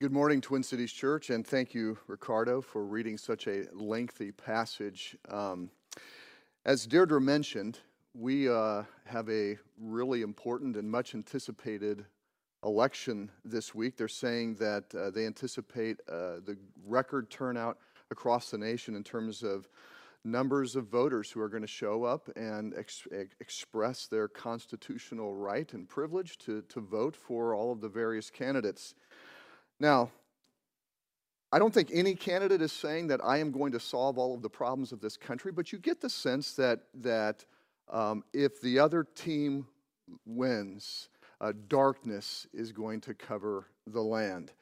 Good morning, Twin Cities Church, and thank you, Ricardo, for reading such a lengthy passage. Um, as Deirdre mentioned, we uh, have a really important and much anticipated election this week. They're saying that uh, they anticipate uh, the record turnout across the nation in terms of numbers of voters who are going to show up and ex- express their constitutional right and privilege to, to vote for all of the various candidates. Now, I don't think any candidate is saying that I am going to solve all of the problems of this country, but you get the sense that, that um, if the other team wins, uh, darkness is going to cover the land.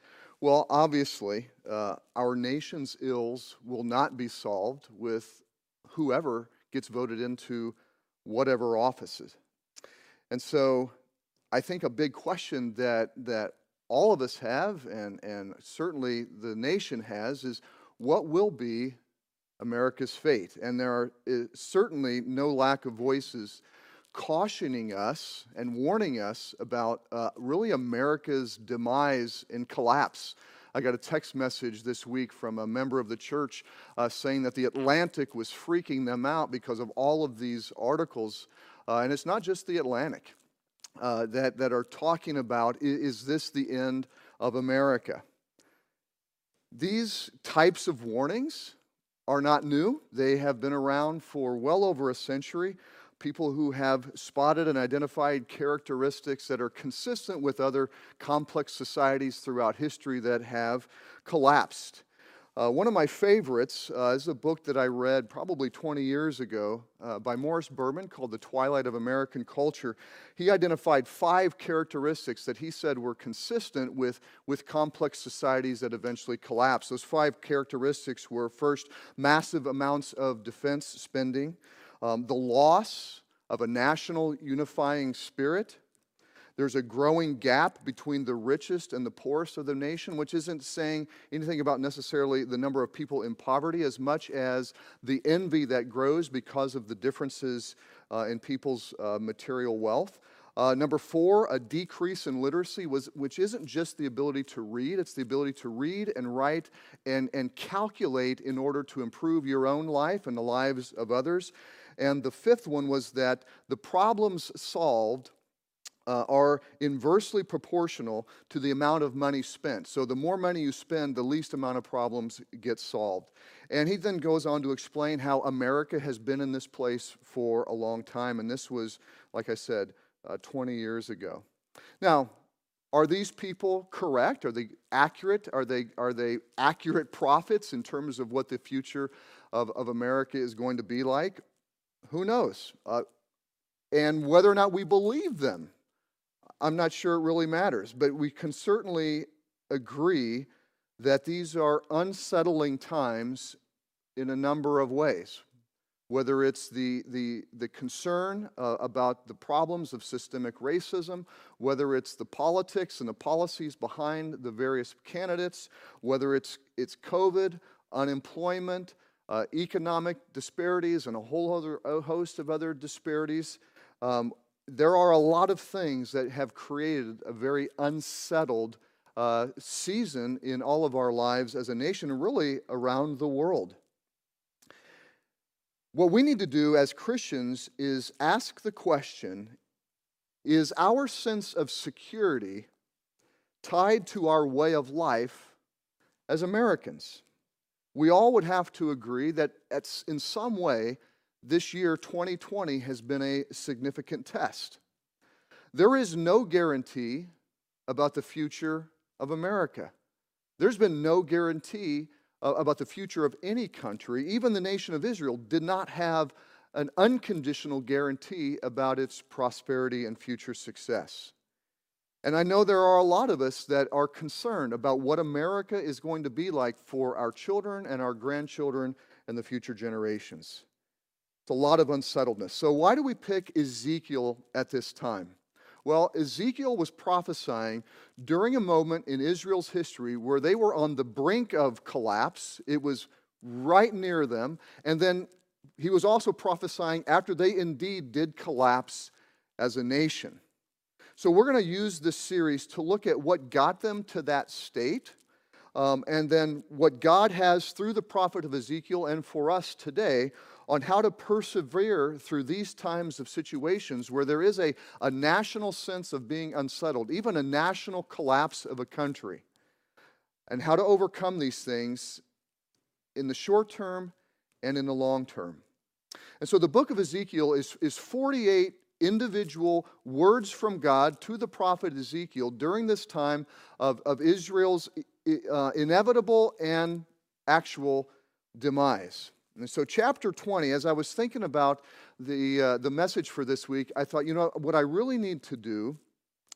Well, obviously, uh, our nation's ills will not be solved with whoever gets voted into whatever offices. And so I think a big question that, that all of us have, and, and certainly the nation has, is what will be America's fate? And there are certainly no lack of voices cautioning us and warning us about uh, really America's demise and collapse. I got a text message this week from a member of the church uh, saying that the Atlantic was freaking them out because of all of these articles. Uh, and it's not just the Atlantic uh, that, that are talking about is this the end of America? These types of warnings are not new. They have been around for well over a century. People who have spotted and identified characteristics that are consistent with other complex societies throughout history that have collapsed. Uh, one of my favorites uh, is a book that I read probably 20 years ago uh, by Morris Berman called The Twilight of American Culture. He identified five characteristics that he said were consistent with, with complex societies that eventually collapsed. Those five characteristics were first, massive amounts of defense spending, um, the loss of a national unifying spirit, there's a growing gap between the richest and the poorest of the nation, which isn't saying anything about necessarily the number of people in poverty as much as the envy that grows because of the differences uh, in people's uh, material wealth. Uh, number four, a decrease in literacy, was, which isn't just the ability to read, it's the ability to read and write and, and calculate in order to improve your own life and the lives of others. And the fifth one was that the problems solved uh, are inversely proportional to the amount of money spent. So the more money you spend, the least amount of problems get solved. And he then goes on to explain how America has been in this place for a long time. And this was, like I said, uh, 20 years ago. Now, are these people correct? Are they accurate? Are they, are they accurate prophets in terms of what the future of, of America is going to be like? Who knows? Uh, and whether or not we believe them I'm not sure it really matters, but we can certainly agree that these are unsettling times in a number of ways. Whether it's the, the, the concern uh, about the problems of systemic racism, whether it's the politics and the policies behind the various candidates, whether it's, it's COVID, unemployment, uh, economic disparities, and a whole other a host of other disparities. Um, there are a lot of things that have created a very unsettled uh, season in all of our lives as a nation and really around the world. What we need to do as Christians is ask the question Is our sense of security tied to our way of life as Americans? We all would have to agree that in some way, this year, 2020, has been a significant test. There is no guarantee about the future of America. There's been no guarantee uh, about the future of any country. Even the nation of Israel did not have an unconditional guarantee about its prosperity and future success. And I know there are a lot of us that are concerned about what America is going to be like for our children and our grandchildren and the future generations. It's a lot of unsettledness. So, why do we pick Ezekiel at this time? Well, Ezekiel was prophesying during a moment in Israel's history where they were on the brink of collapse. It was right near them. And then he was also prophesying after they indeed did collapse as a nation. So, we're going to use this series to look at what got them to that state um, and then what God has through the prophet of Ezekiel and for us today on how to persevere through these times of situations where there is a, a national sense of being unsettled, even a national collapse of a country, and how to overcome these things in the short term and in the long term. And so the book of Ezekiel is, is 48 individual words from God to the prophet Ezekiel during this time of, of Israel's uh, inevitable and actual demise. And so, chapter 20, as I was thinking about the, uh, the message for this week, I thought, you know, what I really need to do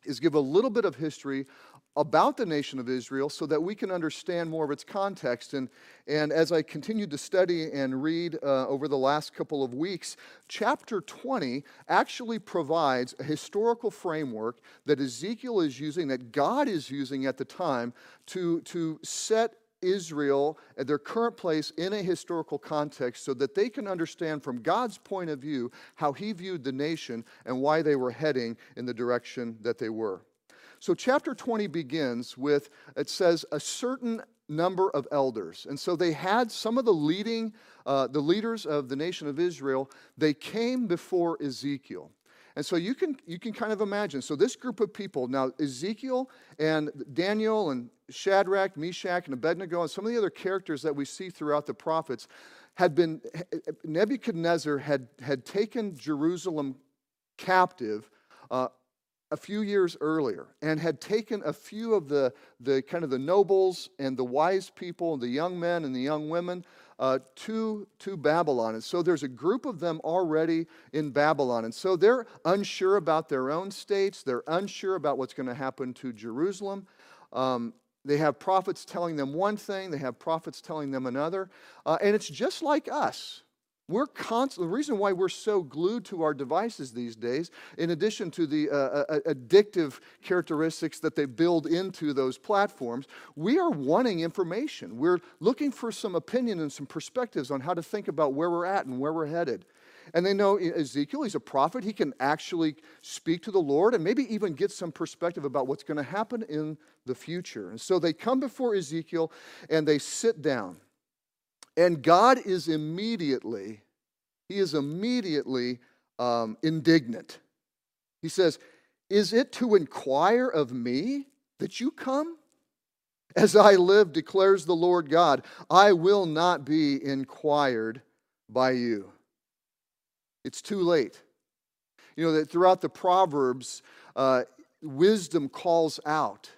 is give a little bit of history about the nation of Israel so that we can understand more of its context. And, and as I continued to study and read uh, over the last couple of weeks, chapter 20 actually provides a historical framework that Ezekiel is using, that God is using at the time to, to set Israel at their current place in a historical context so that they can understand from God's point of view how He viewed the nation and why they were heading in the direction that they were. So, chapter 20 begins with it says, a certain number of elders. And so they had some of the leading, uh, the leaders of the nation of Israel, they came before Ezekiel. And so you can, you can kind of imagine. So, this group of people, now Ezekiel and Daniel and Shadrach, Meshach, and Abednego, and some of the other characters that we see throughout the prophets, had been, Nebuchadnezzar had, had taken Jerusalem captive uh, a few years earlier and had taken a few of the, the kind of the nobles and the wise people, and the young men and the young women, uh, to, to Babylon. And so there's a group of them already in Babylon. And so they're unsure about their own states, they're unsure about what's going to happen to Jerusalem. Um, they have prophets telling them one thing, they have prophets telling them another. Uh, and it's just like us. We're constant, the reason why we're so glued to our devices these days, in addition to the uh, uh, uh, addictive characteristics that they build into those platforms, we are wanting information. We're looking for some opinion and some perspectives on how to think about where we're at and where we're headed. And they know Ezekiel, he's a prophet. He can actually speak to the Lord and maybe even get some perspective about what's going to happen in the future. And so they come before Ezekiel and they sit down. And God is immediately, he is immediately um, indignant. He says, Is it to inquire of me that you come? As I live, declares the Lord God, I will not be inquired by you. It's too late. You know that throughout the Proverbs, uh, wisdom calls out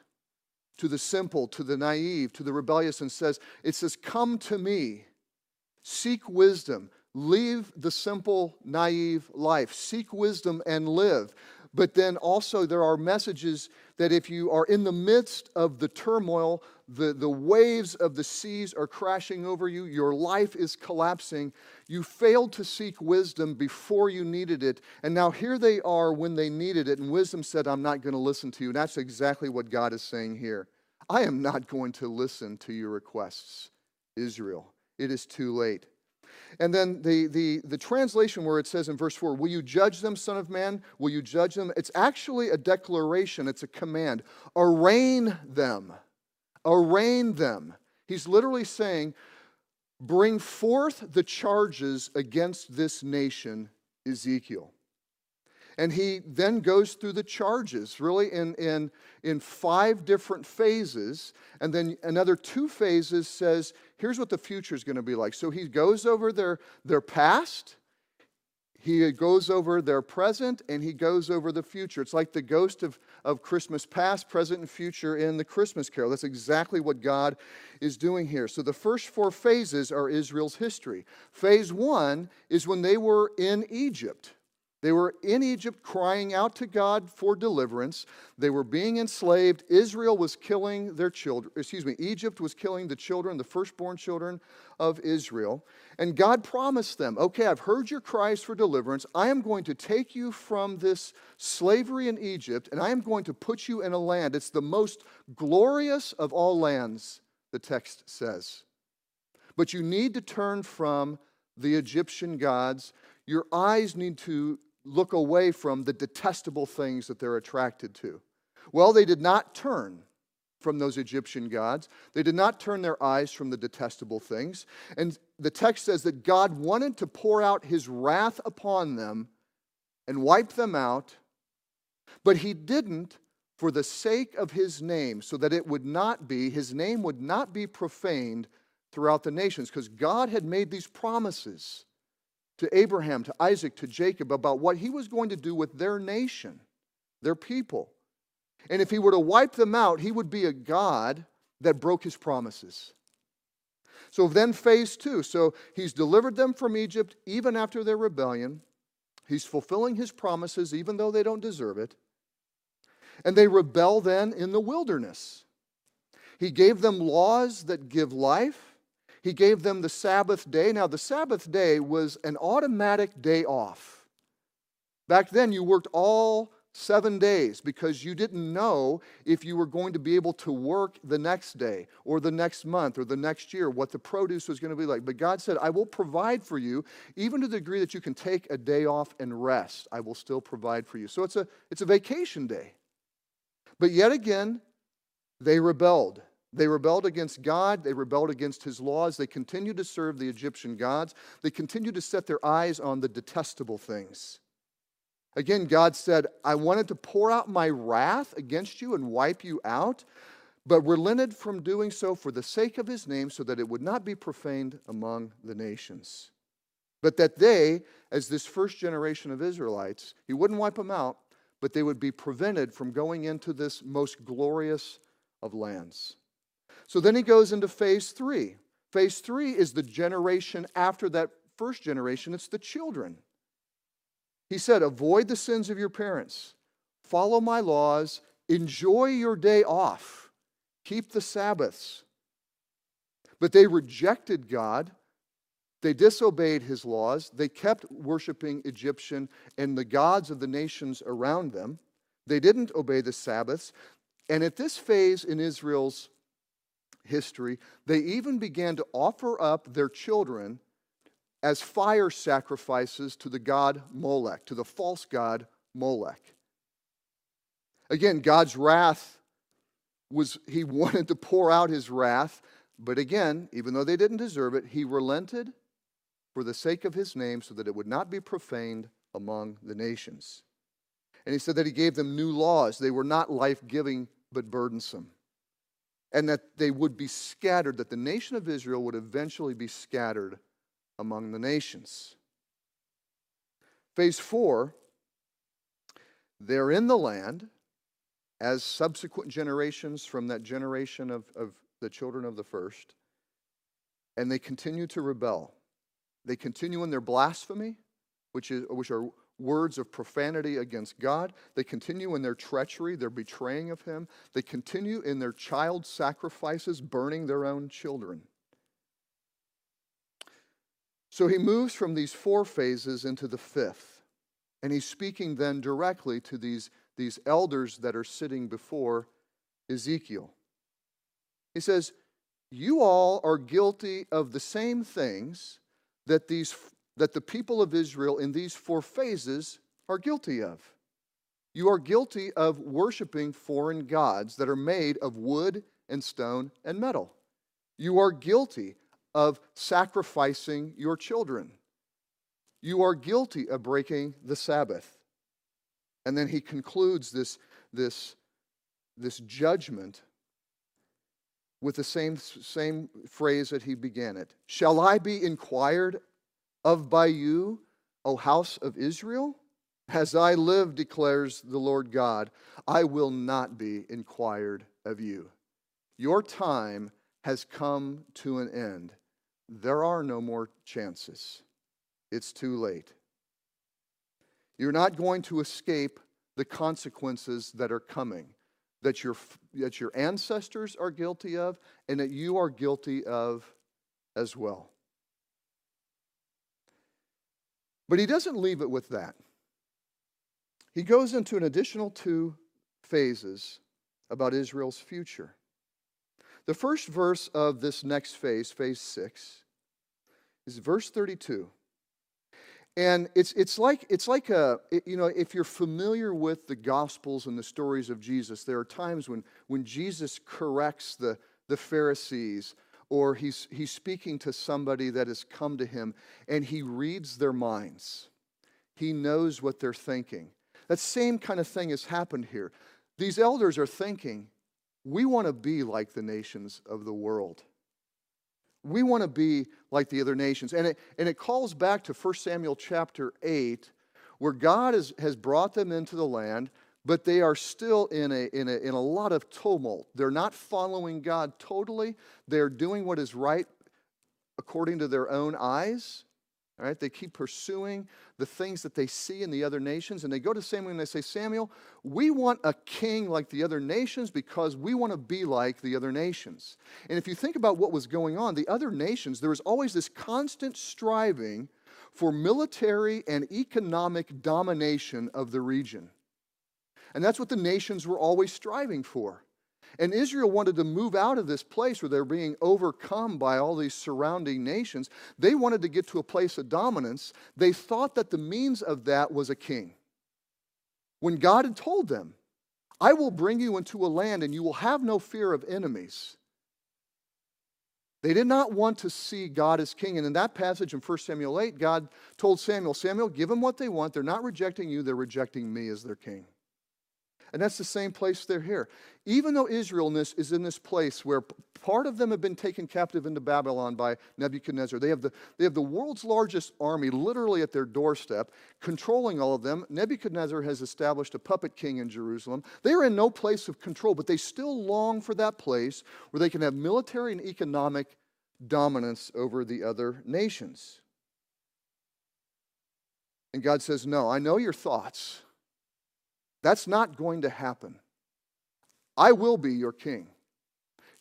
to the simple, to the naive, to the rebellious, and says, It says, Come to me, seek wisdom, leave the simple, naive life, seek wisdom and live. But then also, there are messages that if you are in the midst of the turmoil, the, the waves of the seas are crashing over you, your life is collapsing, you failed to seek wisdom before you needed it. And now here they are when they needed it, and wisdom said, I'm not going to listen to you. And that's exactly what God is saying here. I am not going to listen to your requests, Israel. It is too late. And then the, the, the translation where it says in verse 4, Will you judge them, Son of Man? Will you judge them? It's actually a declaration, it's a command. Arraign them. Arraign them. He's literally saying, Bring forth the charges against this nation, Ezekiel. And he then goes through the charges, really in, in, in five different phases. And then another two phases says, here's what the future is going to be like. So he goes over their, their past, he goes over their present, and he goes over the future. It's like the ghost of, of Christmas past, present, and future in the Christmas carol. That's exactly what God is doing here. So the first four phases are Israel's history. Phase one is when they were in Egypt. They were in Egypt crying out to God for deliverance. They were being enslaved. Israel was killing their children. Excuse me, Egypt was killing the children, the firstborn children of Israel. And God promised them, okay, I've heard your cries for deliverance. I am going to take you from this slavery in Egypt and I am going to put you in a land. It's the most glorious of all lands, the text says. But you need to turn from the Egyptian gods. Your eyes need to look away from the detestable things that they're attracted to. Well, they did not turn from those Egyptian gods. They did not turn their eyes from the detestable things. And the text says that God wanted to pour out his wrath upon them and wipe them out, but he didn't for the sake of his name, so that it would not be, his name would not be profaned throughout the nations, because God had made these promises to Abraham, to Isaac, to Jacob about what he was going to do with their nation, their people. And if he were to wipe them out, he would be a God that broke his promises. So then, phase two. So he's delivered them from Egypt even after their rebellion. He's fulfilling his promises even though they don't deserve it. And they rebel then in the wilderness. He gave them laws that give life. He gave them the Sabbath day. Now, the Sabbath day was an automatic day off. Back then, you worked all seven days because you didn't know if you were going to be able to work the next day or the next month or the next year, what the produce was going to be like. But God said, I will provide for you, even to the degree that you can take a day off and rest. I will still provide for you. So it's a, it's a vacation day. But yet again, they rebelled. They rebelled against God. They rebelled against his laws. They continued to serve the Egyptian gods. They continued to set their eyes on the detestable things. Again, God said, I wanted to pour out my wrath against you and wipe you out, but relented from doing so for the sake of his name, so that it would not be profaned among the nations. But that they, as this first generation of Israelites, he wouldn't wipe them out, but they would be prevented from going into this most glorious of lands. So then he goes into phase three. Phase three is the generation after that first generation, it's the children. He said, Avoid the sins of your parents, follow my laws, enjoy your day off, keep the Sabbaths. But they rejected God they disobeyed his laws. They kept worshiping Egyptian and the gods of the nations around them. They didn't obey the Sabbaths. And at this phase in Israel's history, they even began to offer up their children as fire sacrifices to the god Molech, to the false god Molech. Again, God's wrath was, he wanted to pour out his wrath, but again, even though they didn't deserve it, he relented for the sake of his name, so that it would not be profaned among the nations. And he said that he gave them new laws. They were not life giving, but burdensome. And that they would be scattered, that the nation of Israel would eventually be scattered among the nations. Phase four, they're in the land as subsequent generations from that generation of, of the children of the first, and they continue to rebel. They continue in their blasphemy, which, is, which are words of profanity against God. They continue in their treachery, their betraying of Him. They continue in their child sacrifices, burning their own children. So he moves from these four phases into the fifth. And he's speaking then directly to these, these elders that are sitting before Ezekiel. He says, You all are guilty of the same things that, these, that the people of Israel in these four phases are guilty of. You are guilty of worshiping foreign gods that are made of wood and stone and metal. You are guilty of sacrificing your children. You are guilty of breaking the Sabbath. And then he concludes this, this, this judgment with the same, same phrase that he began it Shall I be inquired of by you, O house of Israel? As I live, declares the Lord God, I will not be inquired of you. Your time has come to an end. There are no more chances. It's too late. You're not going to escape the consequences that are coming that your, that your ancestors are guilty of and that you are guilty of as well. But he doesn't leave it with that. He goes into an additional two phases about Israel's future. The first verse of this next phase, phase six, is verse 32. And it's, it's like, it's like a, you know, if you're familiar with the Gospels and the stories of Jesus, there are times when, when Jesus corrects the, the Pharisees or he's, he's speaking to somebody that has come to him and he reads their minds. He knows what they're thinking. That same kind of thing has happened here. These elders are thinking, we want to be like the nations of the world. We want to be like the other nations. And it, and it calls back to 1 Samuel chapter 8, where God has, has brought them into the land, but they are still in a, in, a, in a lot of tumult. They're not following God totally, they're doing what is right according to their own eyes. All right, they keep pursuing the things that they see in the other nations, and they go to Samuel and they say, Samuel, we want a king like the other nations because we want to be like the other nations. And if you think about what was going on, the other nations, there was always this constant striving for military and economic domination of the region. And that's what the nations were always striving for. And Israel wanted to move out of this place where they're being overcome by all these surrounding nations. They wanted to get to a place of dominance. They thought that the means of that was a king. When God had told them, I will bring you into a land and you will have no fear of enemies. They did not want to see God as king. And in that passage in 1 Samuel 8, God told Samuel, Samuel, give them what they want. They're not rejecting you, they're rejecting me as their king. And that's the same place they're here. Even though Israel is in this place where part of them have been taken captive into Babylon by Nebuchadnezzar, they have, the, they have the world's largest army literally at their doorstep, controlling all of them. Nebuchadnezzar has established a puppet king in Jerusalem. They are in no place of control, but they still long for that place where they can have military and economic dominance over the other nations. And God says, No, I know your thoughts. That's not going to happen. I will be your king.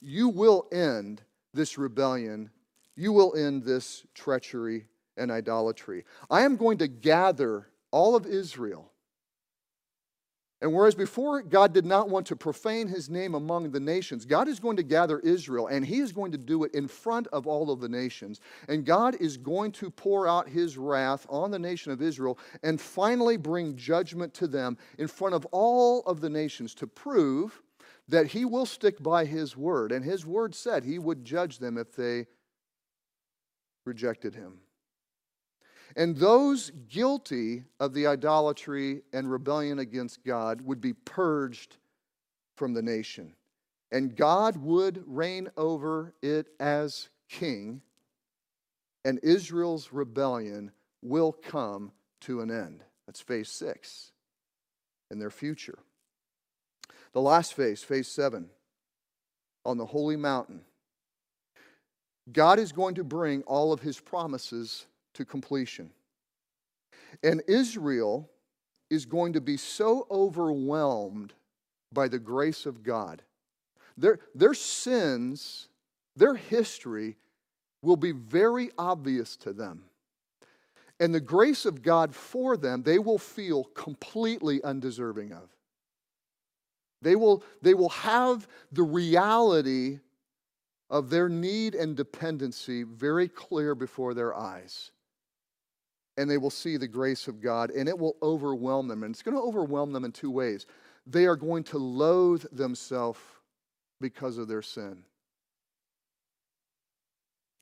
You will end this rebellion. You will end this treachery and idolatry. I am going to gather all of Israel and whereas before God did not want to profane his name among the nations, God is going to gather Israel and he is going to do it in front of all of the nations. And God is going to pour out his wrath on the nation of Israel and finally bring judgment to them in front of all of the nations to prove that he will stick by his word. And his word said he would judge them if they rejected him. And those guilty of the idolatry and rebellion against God would be purged from the nation. And God would reign over it as king, and Israel's rebellion will come to an end. That's phase six in their future. The last phase, phase seven, on the holy mountain. God is going to bring all of his promises to completion. And Israel is going to be so overwhelmed by the grace of God. Their, their sins, their history will be very obvious to them. And the grace of God for them, they will feel completely undeserving of. They will, they will have the reality of their need and dependency very clear before their eyes and they will see the grace of God, and it will overwhelm them. And it's going to overwhelm them in two ways. They are going to loathe themselves because of their sin.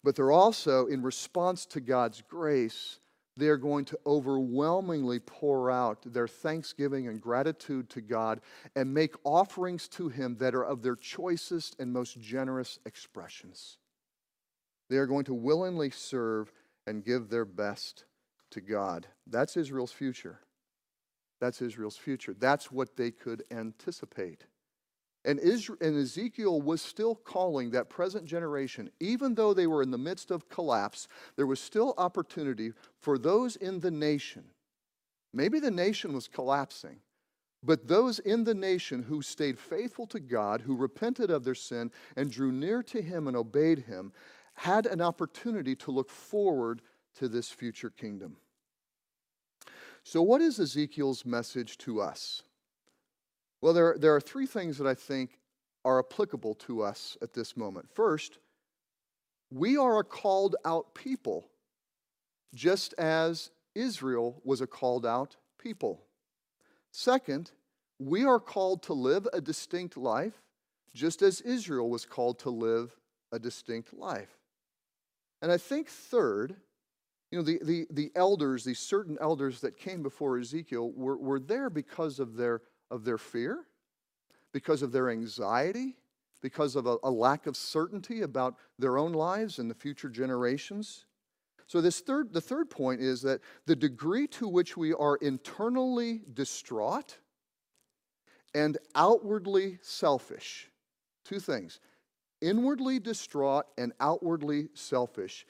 But they're also, in response to God's grace, they are going to overwhelmingly pour out their thanksgiving and gratitude to God and make offerings to Him that are of their choicest and most generous expressions. They are going to willingly serve and give their best to God. That's Israel's future. That's Israel's future. That's what they could anticipate. And, Israel, and Ezekiel was still calling that present generation, even though they were in the midst of collapse, there was still opportunity for those in the nation. Maybe the nation was collapsing, but those in the nation who stayed faithful to God, who repented of their sin and drew near to Him and obeyed Him, had an opportunity to look forward to this future kingdom. So, what is Ezekiel's message to us? Well, there, there are three things that I think are applicable to us at this moment. First, we are a called out people, just as Israel was a called out people. Second, we are called to live a distinct life, just as Israel was called to live a distinct life. And I think, third, you know, the, the, the elders, these certain elders that came before Ezekiel, were, were there because of their, of their fear, because of their anxiety, because of a, a lack of certainty about their own lives and the future generations. So this third, the third point is that the degree to which we are internally distraught and outwardly selfish, two things, inwardly distraught and outwardly selfish.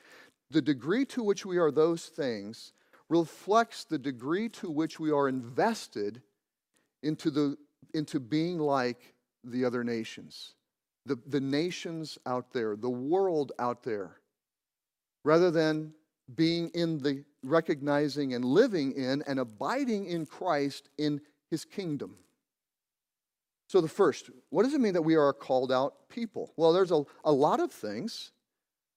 The degree to which we are those things reflects the degree to which we are invested into, the, into being like the other nations, the, the nations out there, the world out there, rather than being in the recognizing and living in and abiding in Christ in his kingdom. So, the first, what does it mean that we are a called out people? Well, there's a, a lot of things.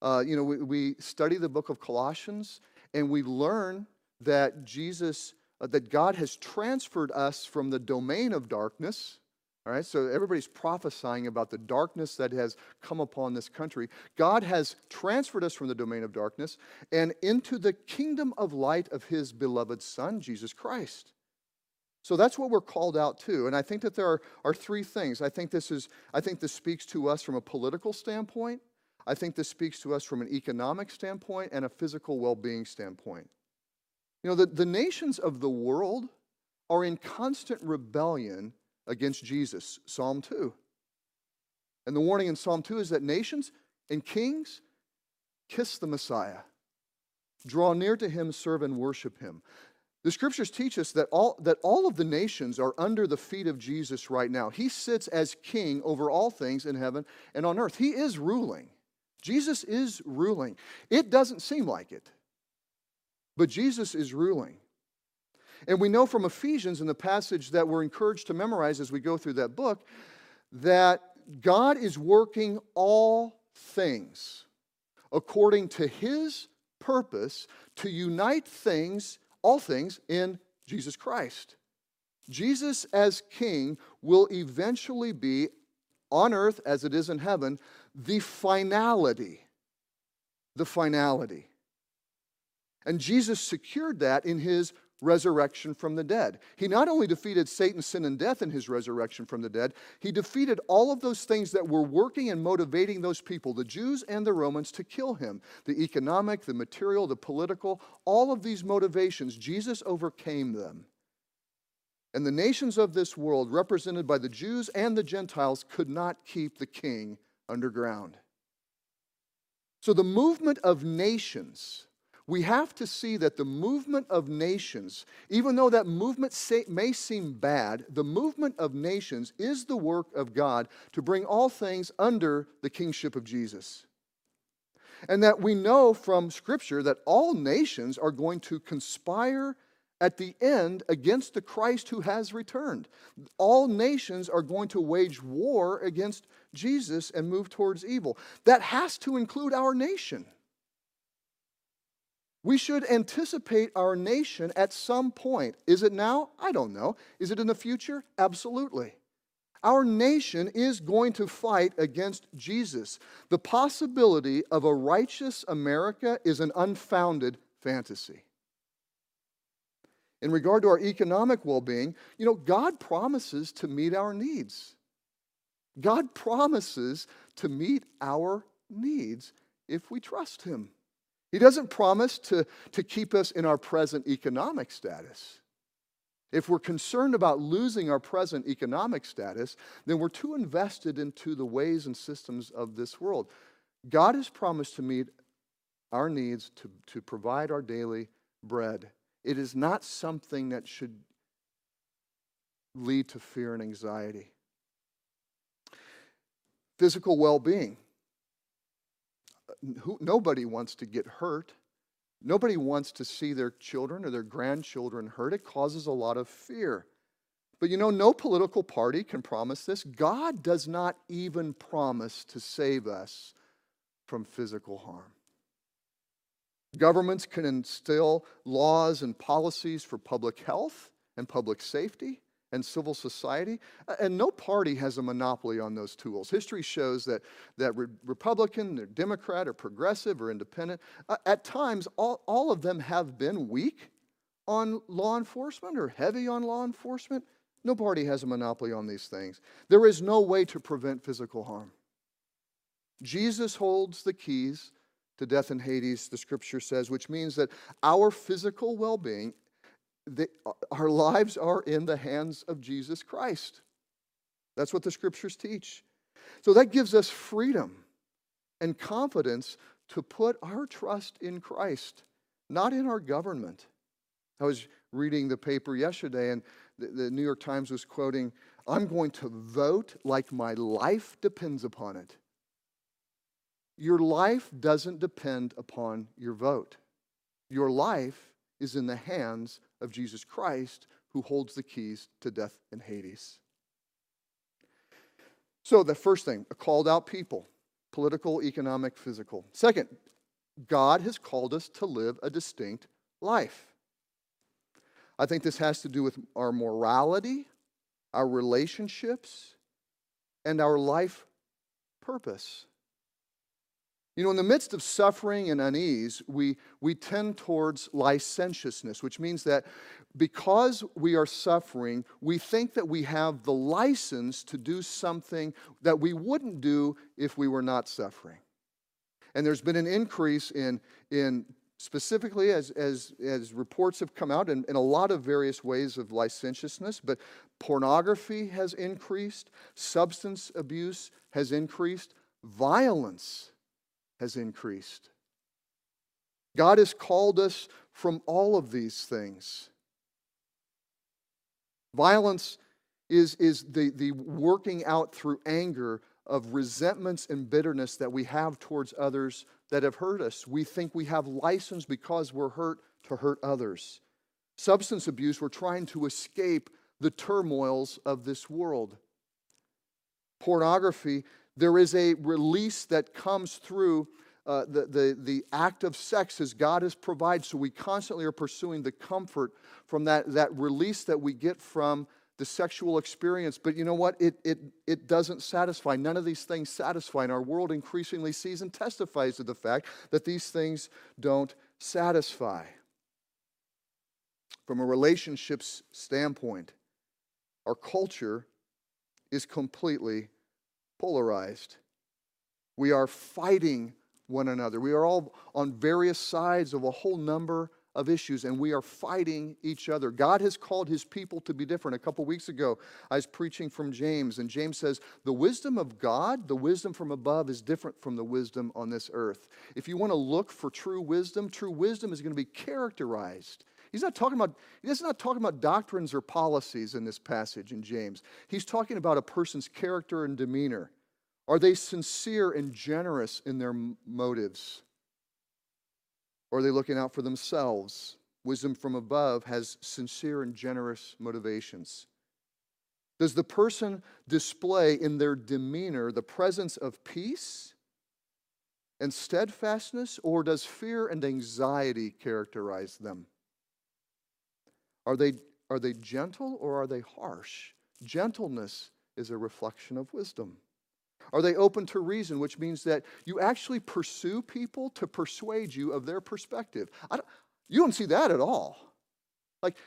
Uh, you know, we, we, study the book of Colossians and we learn that Jesus, uh, that God has transferred us from the domain of darkness. All right, so everybody's prophesying about the darkness that has come upon this country. God has transferred us from the domain of darkness and into the kingdom of light of his beloved Son, Jesus Christ. So that's what we're called out to. And I think that there are, are three things. I think this is I think this speaks to us from a political standpoint. I think this speaks to us from an economic standpoint and a physical well-being standpoint. You know, the, the nations of the world are in constant rebellion against Jesus, Psalm 2. And the warning in Psalm 2 is that nations and kings kiss the Messiah, draw near to him, serve and worship him. The scriptures teach us that all, that all of the nations are under the feet of Jesus right now. He sits as king over all things in heaven and on earth. He is ruling. Jesus is ruling. It doesn't seem like it, but Jesus is ruling. And we know from Ephesians in the passage that we're encouraged to memorize as we go through that book that God is working all things according to his purpose to unite things all things in Jesus Christ. Jesus, as King, will eventually be on earth as it is in heaven, the finality. The finality. And Jesus secured that in his resurrection from the dead. He not only defeated Satan, sin, and death in his resurrection from the dead, he defeated all of those things that were working and motivating those people, the Jews and the Romans, to kill him the economic, the material, the political, all of these motivations. Jesus overcame them. And the nations of this world, represented by the Jews and the Gentiles, could not keep the king underground. So the movement of nations we have to see that the movement of nations, even though that movement may seem bad, the movement of nations is the work of God to bring all things under the kingship of Jesus. And that we know from Scripture that all nations are going to conspire at the end against the Christ who has returned. All nations are going to wage war against Jesus and move towards evil. That has to include our nation. We should anticipate our nation at some point. Is it now? I don't know. Is it in the future? Absolutely. Our nation is going to fight against Jesus. The possibility of a righteous America is an unfounded fantasy. In regard to our economic well being, you know, God promises to meet our needs. God promises to meet our needs if we trust Him. He doesn't promise to, to keep us in our present economic status. If we're concerned about losing our present economic status, then we're too invested into the ways and systems of this world. God has promised to meet our needs, to, to provide our daily bread. It is not something that should lead to fear and anxiety. Physical well being nobody wants to get hurt. Nobody wants to see their children or their grandchildren hurt. It causes a lot of fear. But you know, no political party can promise this. God does not even promise to save us from physical harm. Governments can instill laws and policies for public health and public safety and civil society. And no party has a monopoly on those tools. History shows that, that re- Republican, or Democrat, or progressive, or independent, uh, at times, all, all of them have been weak on law enforcement or heavy on law enforcement. No party has a monopoly on these things. There is no way to prevent physical harm. Jesus holds the keys to death and Hades, the scripture says, which means that our physical well being, uh, our lives are in the hands of Jesus Christ. That's what the scriptures teach. So that gives us freedom and confidence to put our trust in Christ, not in our government. I was reading the paper yesterday, and the, the New York Times was quoting, I'm going to vote like my life depends upon it. Your life doesn't depend upon your vote. Your life is in the hands of Jesus Christ, who holds the keys to death and Hades. So, the first thing, a called out people political, economic, physical. Second, God has called us to live a distinct life. I think this has to do with our morality, our relationships, and our life purpose. You know, in the midst of suffering and unease, we, we tend towards licentiousness, which means that because we are suffering, we think that we have the license to do something that we wouldn't do if we were not suffering. And there's been an increase in, in specifically as, as, as reports have come out in, in a lot of various ways of licentiousness, but pornography has increased, substance abuse has increased, violence has increased. God has called us from all of these things. Violence is, is the, the working out through anger of resentments and bitterness that we have towards others that have hurt us. We think we have license because we're hurt to hurt others. Substance abuse, we're trying to escape the turmoils of this world. Pornography, there is a release that comes through uh, the, the, the act of sex as God has provided. So we constantly are pursuing the comfort from that, that release that we get from the sexual experience. But you know what? It, it, it doesn't satisfy. None of these things satisfy. And our world increasingly sees and testifies to the fact that these things don't satisfy. From a relationships standpoint, our culture is completely polarized. We are fighting one another. We are all on various sides of a whole number of issues, and we are fighting each other. God has called his people to be different. A couple weeks ago, I was preaching from James, and James says, The wisdom of God, the wisdom from above, is different from the wisdom on this earth. If you want to look for true wisdom, true wisdom is going to be characterized. He's not talking about, he's not talking about doctrines or policies in this passage in James. He's talking about a person's character and demeanor. Are they sincere and generous in their motives? Or are they looking out for themselves? Wisdom from above has sincere and generous motivations. Does the person display in their demeanor the presence of peace and steadfastness, or does fear and anxiety characterize them? Are they, are they gentle or are they harsh? Gentleness is a reflection of wisdom. Are they open to reason, which means that you actually pursue people to persuade you of their perspective? Don't, you don't see that at all. Like,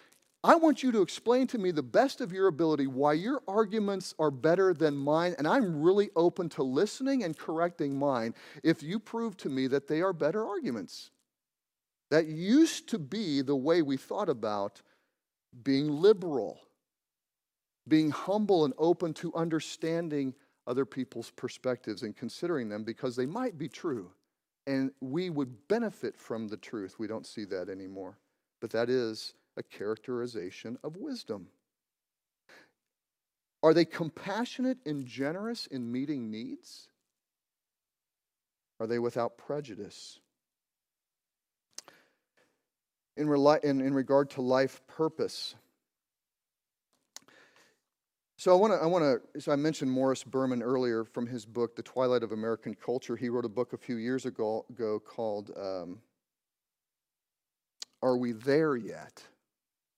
I want you to explain to me the best of your ability why your arguments are better than mine, and I'm really open to listening and correcting mine if you prove to me that they are better arguments. That used to be the way we thought about being liberal, being humble and open to understanding other people's perspectives and considering them because they might be true. And we would benefit from the truth. We don't see that anymore. But that is a characterization of wisdom. Are they compassionate and generous in meeting needs? Are they without prejudice? In, in, in regard to life purpose, so I want to, I want to, so I mentioned Morris Berman earlier from his book, The Twilight of American Culture. He wrote a book a few years ago, ago called um, are we there yet?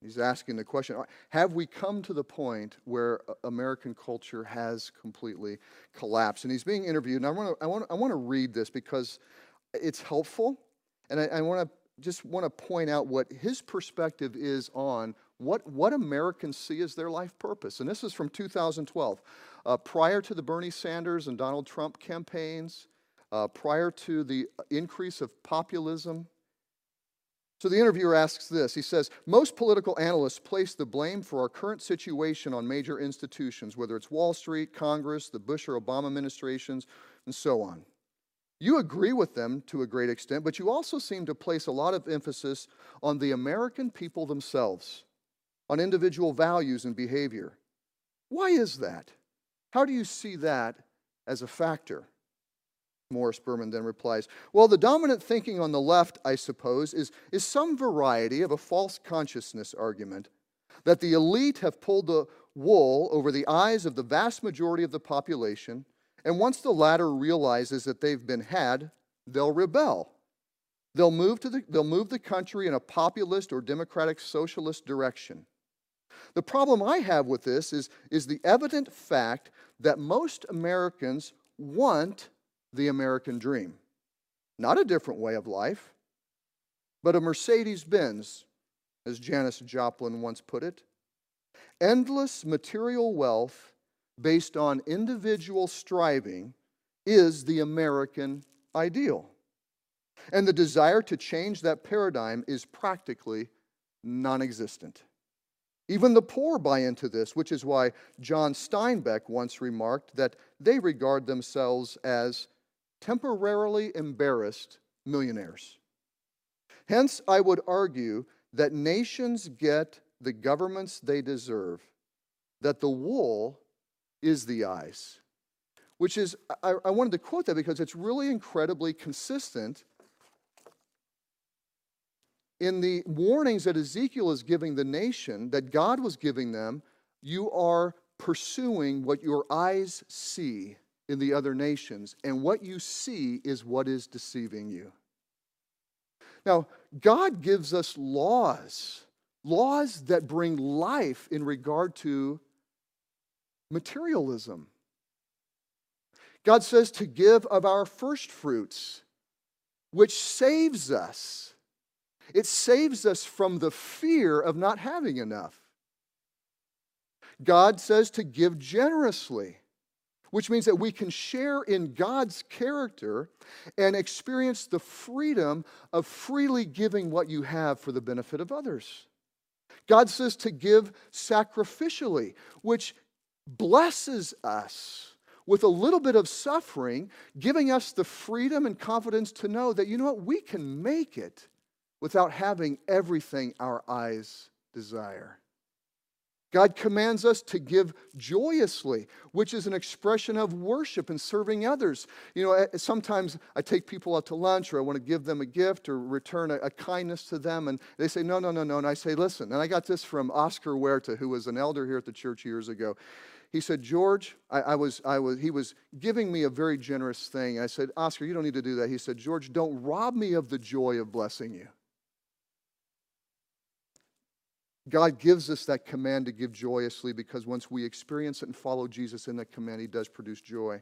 He's asking the question Have we come to the point where American culture has completely collapsed? And he's being interviewed. And I want to, I want, I want to read this because it's helpful. And I, I want to just want to point out what his perspective is on what, what Americans see as their life purpose. And this is from 2012. Uh, prior to the Bernie Sanders and Donald Trump campaigns, uh, prior to the increase of populism so the interviewer asks this. He says, Most political analysts place the blame for our current situation on major institutions, whether it's Wall Street, Congress, the Bush or Obama administrations, and so on. You agree with them to a great extent, but you also seem to place a lot of emphasis on the American people themselves, on individual values and behavior. Why is that? How do you see that as a factor? Morris Berman then replies, Well, the dominant thinking on the left, I suppose, is, is some variety of a false consciousness argument that the elite have pulled the wool over the eyes of the vast majority of the population, and once the latter realizes that they've been had, they'll rebel. They'll move, to the, they'll move the country in a populist or democratic socialist direction. The problem I have with this is, is the evident fact that most Americans want the American dream. Not a different way of life, but a Mercedes Benz, as Janis Joplin once put it. Endless material wealth based on individual striving is the American ideal. And the desire to change that paradigm is practically non existent. Even the poor buy into this, which is why John Steinbeck once remarked that they regard themselves as temporarily embarrassed millionaires. Hence, I would argue that nations get the governments they deserve, that the wool is the eyes. Which is, I, I wanted to quote that because it's really incredibly consistent in the warnings that Ezekiel is giving the nation, that God was giving them, you are pursuing what your eyes see in the other nations, and what you see is what is deceiving you. Now, God gives us laws, laws that bring life in regard to materialism. God says to give of our first fruits, which saves us. It saves us from the fear of not having enough. God says to give generously which means that we can share in God's character and experience the freedom of freely giving what you have for the benefit of others. God says to give sacrificially, which blesses us with a little bit of suffering, giving us the freedom and confidence to know that, you know what, we can make it without having everything our eyes desire. God commands us to give joyously, which is an expression of worship and serving others. You know, sometimes I take people out to lunch or I want to give them a gift or return a, a, kindness to them, and they say, No, no, no, no. And I say, Listen, and I got this from Oscar Huerta, who was an elder here at the church years ago. He said, George, I, I, was, I was, he was giving me a very generous thing. I said, Oscar, you don't need to do that. He said, George, don't rob me of the joy of blessing you. God gives us that command to give joyously because once we experience it and follow Jesus in that command, He does produce joy.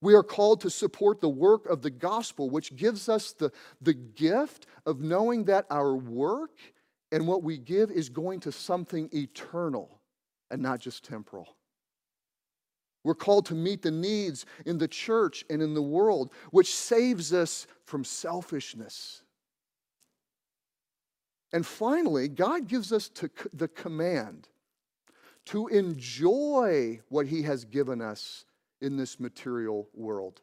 We are called to support the work of the gospel, which gives us the, the gift of knowing that our work and what we give is going to something eternal and not just temporal. We're called to meet the needs in the church and in the world, which saves us from selfishness and finally, God gives us the command to enjoy what He has given us in this material world.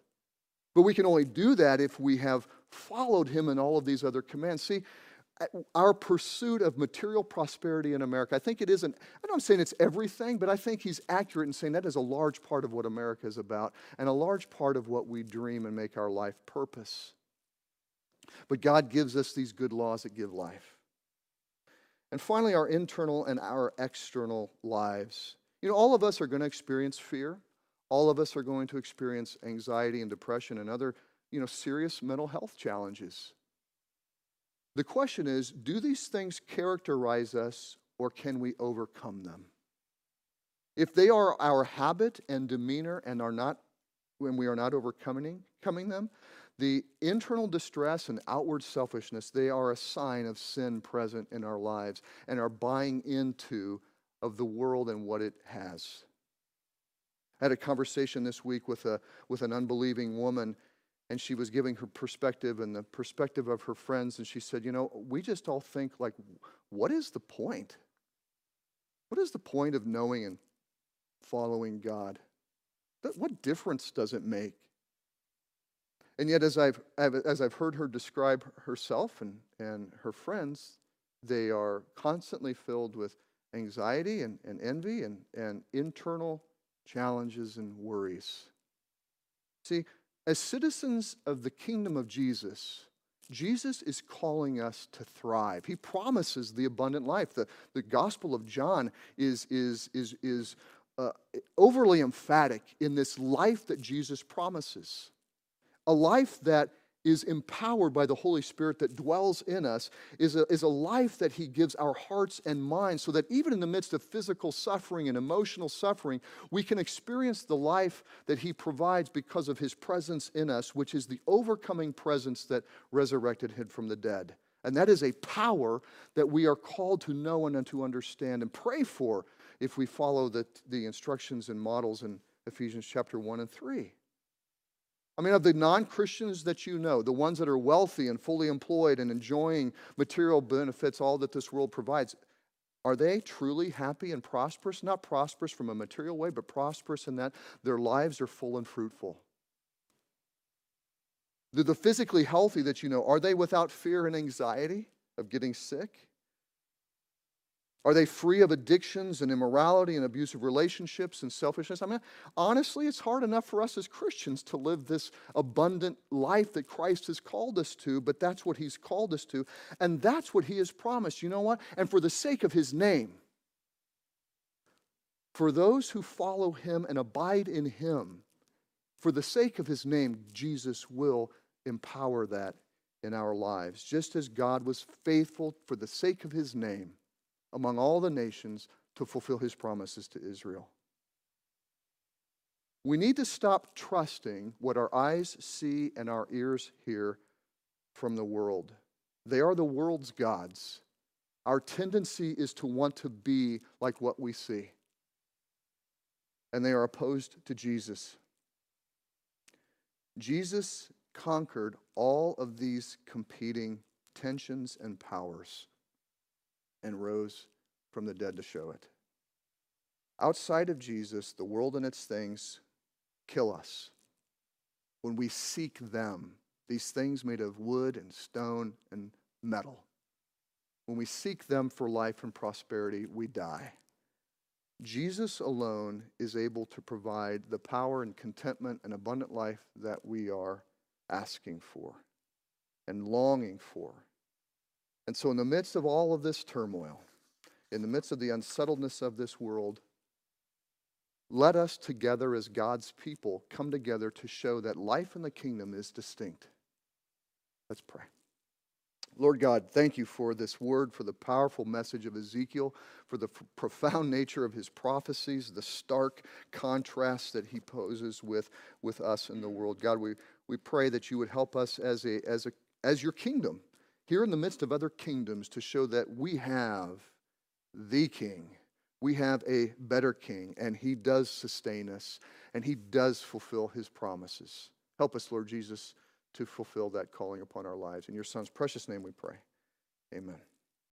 But we can only do that if we have followed Him in all of these other commands. See, our pursuit of material prosperity in America, I think it isn't, I don't saying it's everything, but I think he's accurate in saying that is a large part of what America is about and a large part of what we dream and make our life purpose. But God gives us these good laws that give life. And finally, our internal and our external lives. You know, all of us are going to experience fear. All of us are going to experience anxiety and depression and other, you know, serious mental health challenges. The question is do these things characterize us or can we overcome them? If they are our habit and demeanor and are not when we are not overcoming coming them, the internal distress and outward selfishness, they are a sign of sin present in our lives and are buying into of the world and what it has. I had a conversation this week with, a, with an unbelieving woman, and she was giving her perspective and the perspective of her friends. And she said, You know, we just all think, like, what is the point? What is the point of knowing and following God? What difference does it make? And yet, as I've, as I've heard her describe herself and, and her friends, they are constantly filled with anxiety and, and envy and, and internal challenges and worries. See, as citizens of the kingdom of Jesus, Jesus is calling us to thrive. He promises the abundant life. The, the Gospel of John is, is, is, is uh, overly emphatic in this life that Jesus promises. A life that is empowered by the Holy Spirit that dwells in us is a, is a life that He gives our hearts and minds so that even in the midst of physical suffering and emotional suffering, we can experience the life that He provides because of His presence in us, which is the overcoming presence that resurrected Him from the dead. And that is a power that we are called to know and to understand and pray for if we follow the, the instructions and models in Ephesians chapter 1 and 3. I mean, of the non Christians that you know, the ones that are wealthy and fully employed and enjoying material benefits, all that this world provides, are they truly happy and prosperous? Not prosperous from a material way, but prosperous in that their lives are full and fruitful. The, the physically healthy that you know, are they without fear and anxiety of getting sick? Are they free of addictions and immorality and abusive relationships and selfishness? I mean, honestly, it's hard enough for us as Christians to live this abundant life that Christ has called us to, but that's what He's called us to. And that's what He has promised. You know what? And for the sake of His name, for those who follow Him and abide in Him, for the sake of His name, Jesus will empower that in our lives. Just as God was faithful for the sake of His name among all the nations to fulfill his promises to Israel. We need to stop trusting what our eyes see and our ears hear from the world. They are the world's gods. Our tendency is to want to be like what we see. And they are opposed to Jesus. Jesus conquered all of these competing tensions and powers and rose from the dead to show it. Outside of Jesus, the world and its things kill us. When we seek them, these things made of wood and stone and metal, when we seek them for life and prosperity, we die. Jesus alone is able to provide the power and contentment and abundant life that we are asking for and longing for and so, in the midst of all of this turmoil, in the midst of the unsettledness of this world, let us together as God's people come together to show that life in the kingdom is distinct. Let's pray. Lord God, thank you for this word, for the powerful message of Ezekiel, for the f- profound nature of his prophecies, the stark contrast that he poses with, with us in the world. God, we, we pray that you would help us as, a, as, a, as your kingdom here in the midst of other kingdoms to show that we have the king. We have a better king, and he does sustain us, and he does fulfill his promises. Help us, Lord Jesus, to fulfill that calling upon our lives. In your son's precious name we pray. Amen.